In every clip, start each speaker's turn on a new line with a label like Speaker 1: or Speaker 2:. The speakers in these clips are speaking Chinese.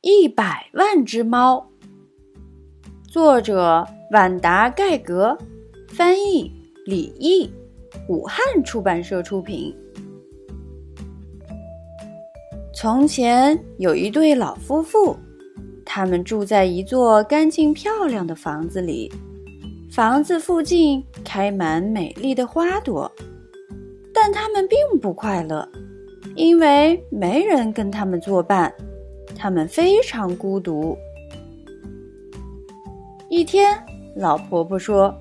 Speaker 1: 一百万只猫。作者：万达·盖格，翻译：李毅，武汉出版社出品。从前有一对老夫妇，他们住在一座干净漂亮的房子里，房子附近开满美丽的花朵，但他们并不快乐，因为没人跟他们作伴。他们非常孤独。一天，老婆婆说：“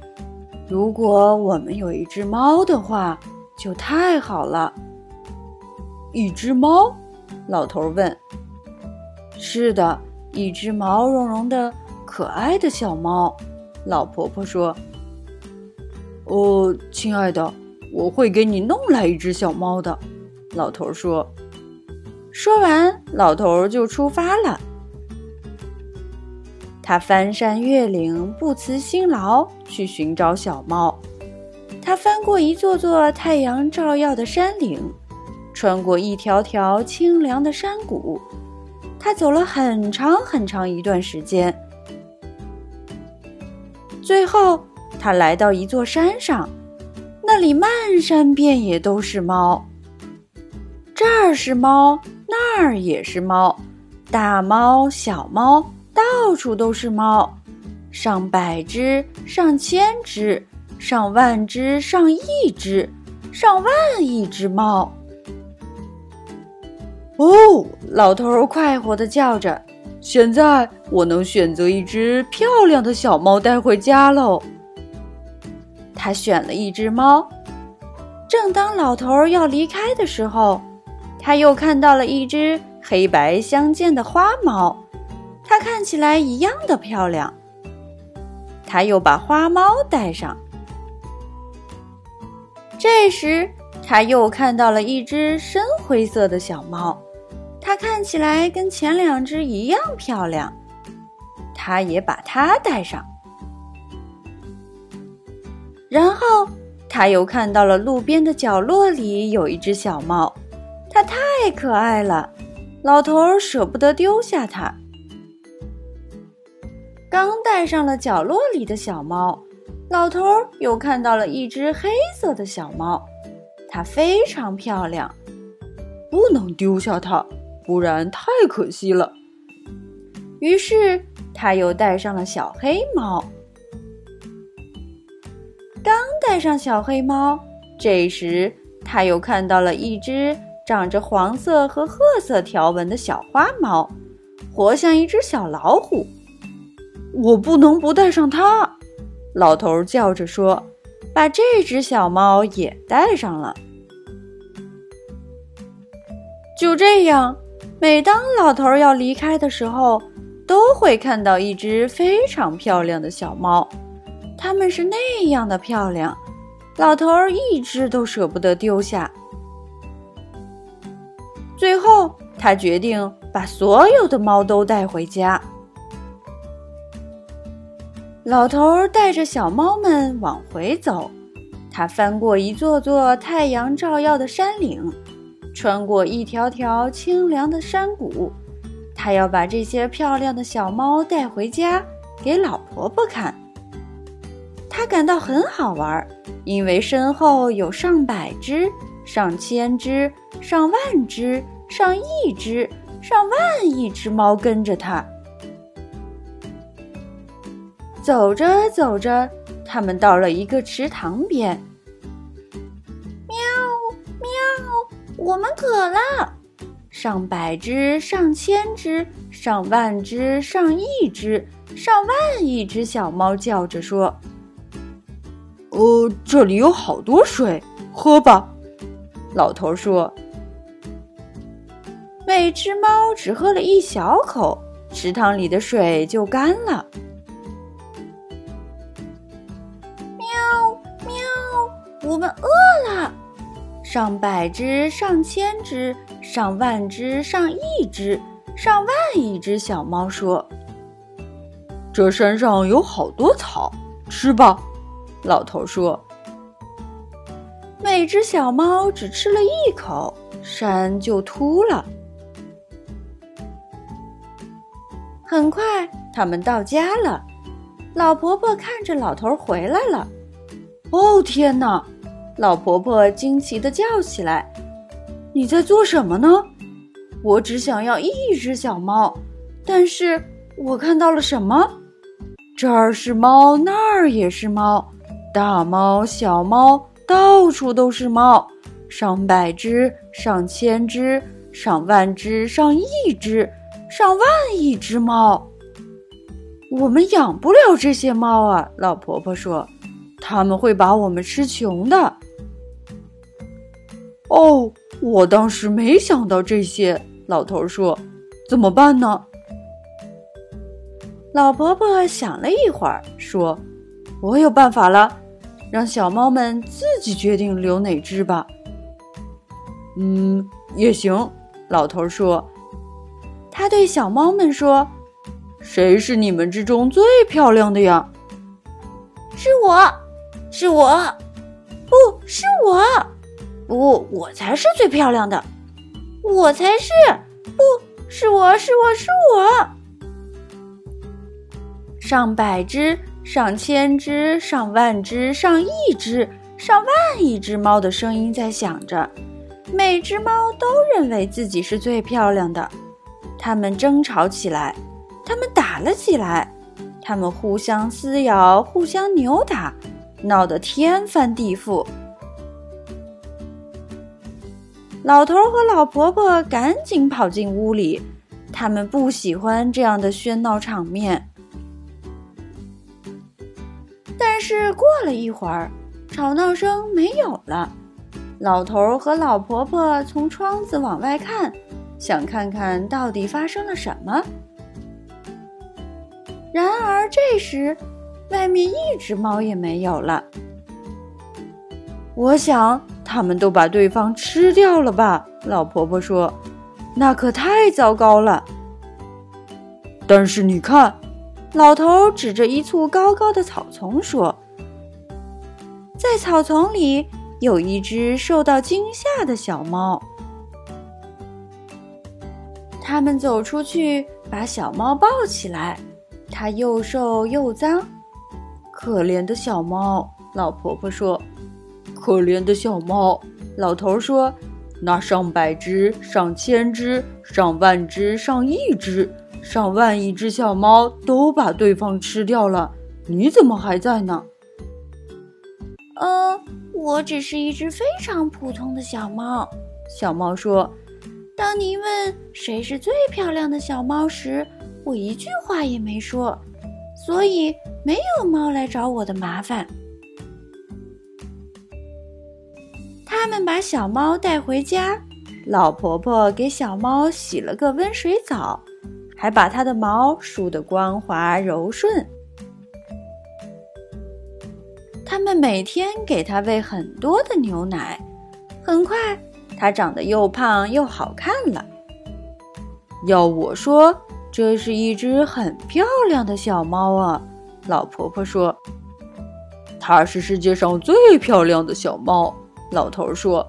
Speaker 1: 如果我们有一只猫的话，就太好了。”
Speaker 2: 一只猫？
Speaker 1: 老头问。“是的，一只毛茸茸的可爱的小猫。”老婆婆说。
Speaker 2: “哦，亲爱的，我会给你弄来一只小猫的。”老头说。
Speaker 1: 说完，老头就出发了。他翻山越岭，不辞辛劳去寻找小猫。他翻过一座座太阳照耀的山岭，穿过一条条清凉的山谷。他走了很长很长一段时间，最后他来到一座山上，那里漫山遍野都是猫。这儿是猫。那儿也是猫，大猫、小猫，到处都是猫，上百只、上千只、上万只、上亿只、上万亿只猫。
Speaker 2: 哦，老头快活的叫着：“现在我能选择一只漂亮的小猫带回家喽。”
Speaker 1: 他选了一只猫。正当老头要离开的时候。他又看到了一只黑白相间的花猫，它看起来一样的漂亮。他又把花猫带上。这时，他又看到了一只深灰色的小猫，它看起来跟前两只一样漂亮。他也把它带上。然后，他又看到了路边的角落里有一只小猫。它太可爱了，老头儿舍不得丢下它。刚带上了角落里的小猫，老头儿又看到了一只黑色的小猫，它非常漂亮，
Speaker 2: 不能丢下它，不然太可惜了。
Speaker 1: 于是他又带上了小黑猫。刚带上小黑猫，这时他又看到了一只。长着黄色和褐色条纹的小花猫，活像一只小老虎。
Speaker 2: 我不能不带上它！
Speaker 1: 老头叫着说：“把这只小猫也带上了。”就这样，每当老头要离开的时候，都会看到一只非常漂亮的小猫。它们是那样的漂亮，老头一只都舍不得丢下。最后，他决定把所有的猫都带回家。老头带着小猫们往回走，他翻过一座座太阳照耀的山岭，穿过一条条清凉的山谷。他要把这些漂亮的小猫带回家给老婆婆看。他感到很好玩，因为身后有上百只。上千只、上万只、上亿只、上万亿只猫跟着它。走着走着，他们到了一个池塘边。喵喵，我们渴了！上百只、上千只、上万只、上亿只、上万亿只小猫叫着说：“
Speaker 2: 呃，这里有好多水，喝吧。”老头说：“
Speaker 1: 每只猫只喝了一小口，池塘里的水就干了。”喵喵，我们饿了！上百只、上千只、上万只、上亿只、上万亿只小猫说：“
Speaker 2: 这山上有好多草，吃吧。”老头说。
Speaker 1: 每只小猫只吃了一口，山就秃了。很快，他们到家了。老婆婆看着老头回来了，
Speaker 2: 哦天哪！老婆婆惊奇地叫起来：“你在做什么呢？我只想要一只小猫，但是我看到了什么？这儿是猫，那儿也是猫，大猫、小猫，到处都是猫，上百只，上千只，上万只，上亿只。”上万亿只猫，我们养不了这些猫啊！老婆婆说：“他们会把我们吃穷的。”哦，我当时没想到这些。老头说：“怎么办呢？”
Speaker 1: 老婆婆想了一会儿，说：“
Speaker 2: 我有办法了，让小猫们自己决定留哪只吧。”嗯，也行。老头说。他对小猫们说：“谁是你们之中最漂亮的呀？”“
Speaker 1: 是我，是我，不是我，不，我才是最漂亮的，我才是，不是我，是我是我。”上百只、上千只、上万只、上亿只、上万亿只猫的声音在响着，每只猫都认为自己是最漂亮的。它们争吵起来，他们打了起来，他们互相撕咬，互相扭打，闹得天翻地覆。老头和老婆婆赶紧跑进屋里，他们不喜欢这样的喧闹场面。但是过了一会儿，吵闹声没有了，老头和老婆婆从窗子往外看。想看看到底发生了什么。然而这时，外面一只猫也没有了。
Speaker 2: 我想他们都把对方吃掉了吧？老婆婆说：“那可太糟糕了。”但是你看，
Speaker 1: 老头指着一簇高高的草丛说：“在草丛里有一只受到惊吓的小猫。”他们走出去，把小猫抱起来。它又瘦又脏，
Speaker 2: 可怜的小猫。老婆婆说：“可怜的小猫。”老头说：“那上百只、上千只、上万只、上亿只、上万亿只小猫都把对方吃掉了，你怎么还在呢？”“
Speaker 1: 呃，我只是一只非常普通的小猫。”小猫说。当您问谁是最漂亮的小猫时，我一句话也没说，所以没有猫来找我的麻烦。他们把小猫带回家，老婆婆给小猫洗了个温水澡，还把它的毛梳得光滑柔顺。他们每天给它喂很多的牛奶，很快。它长得又胖又好看了。
Speaker 2: 要我说，这是一只很漂亮的小猫啊！老婆婆说：“它是世界上最漂亮的小猫。”老头说：“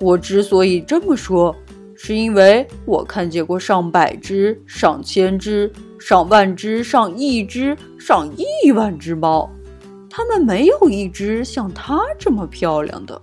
Speaker 2: 我之所以这么说，是因为我看见过上百只、上千只、上万只、上亿只、上亿万只猫，它们没有一只像它这么漂亮的。”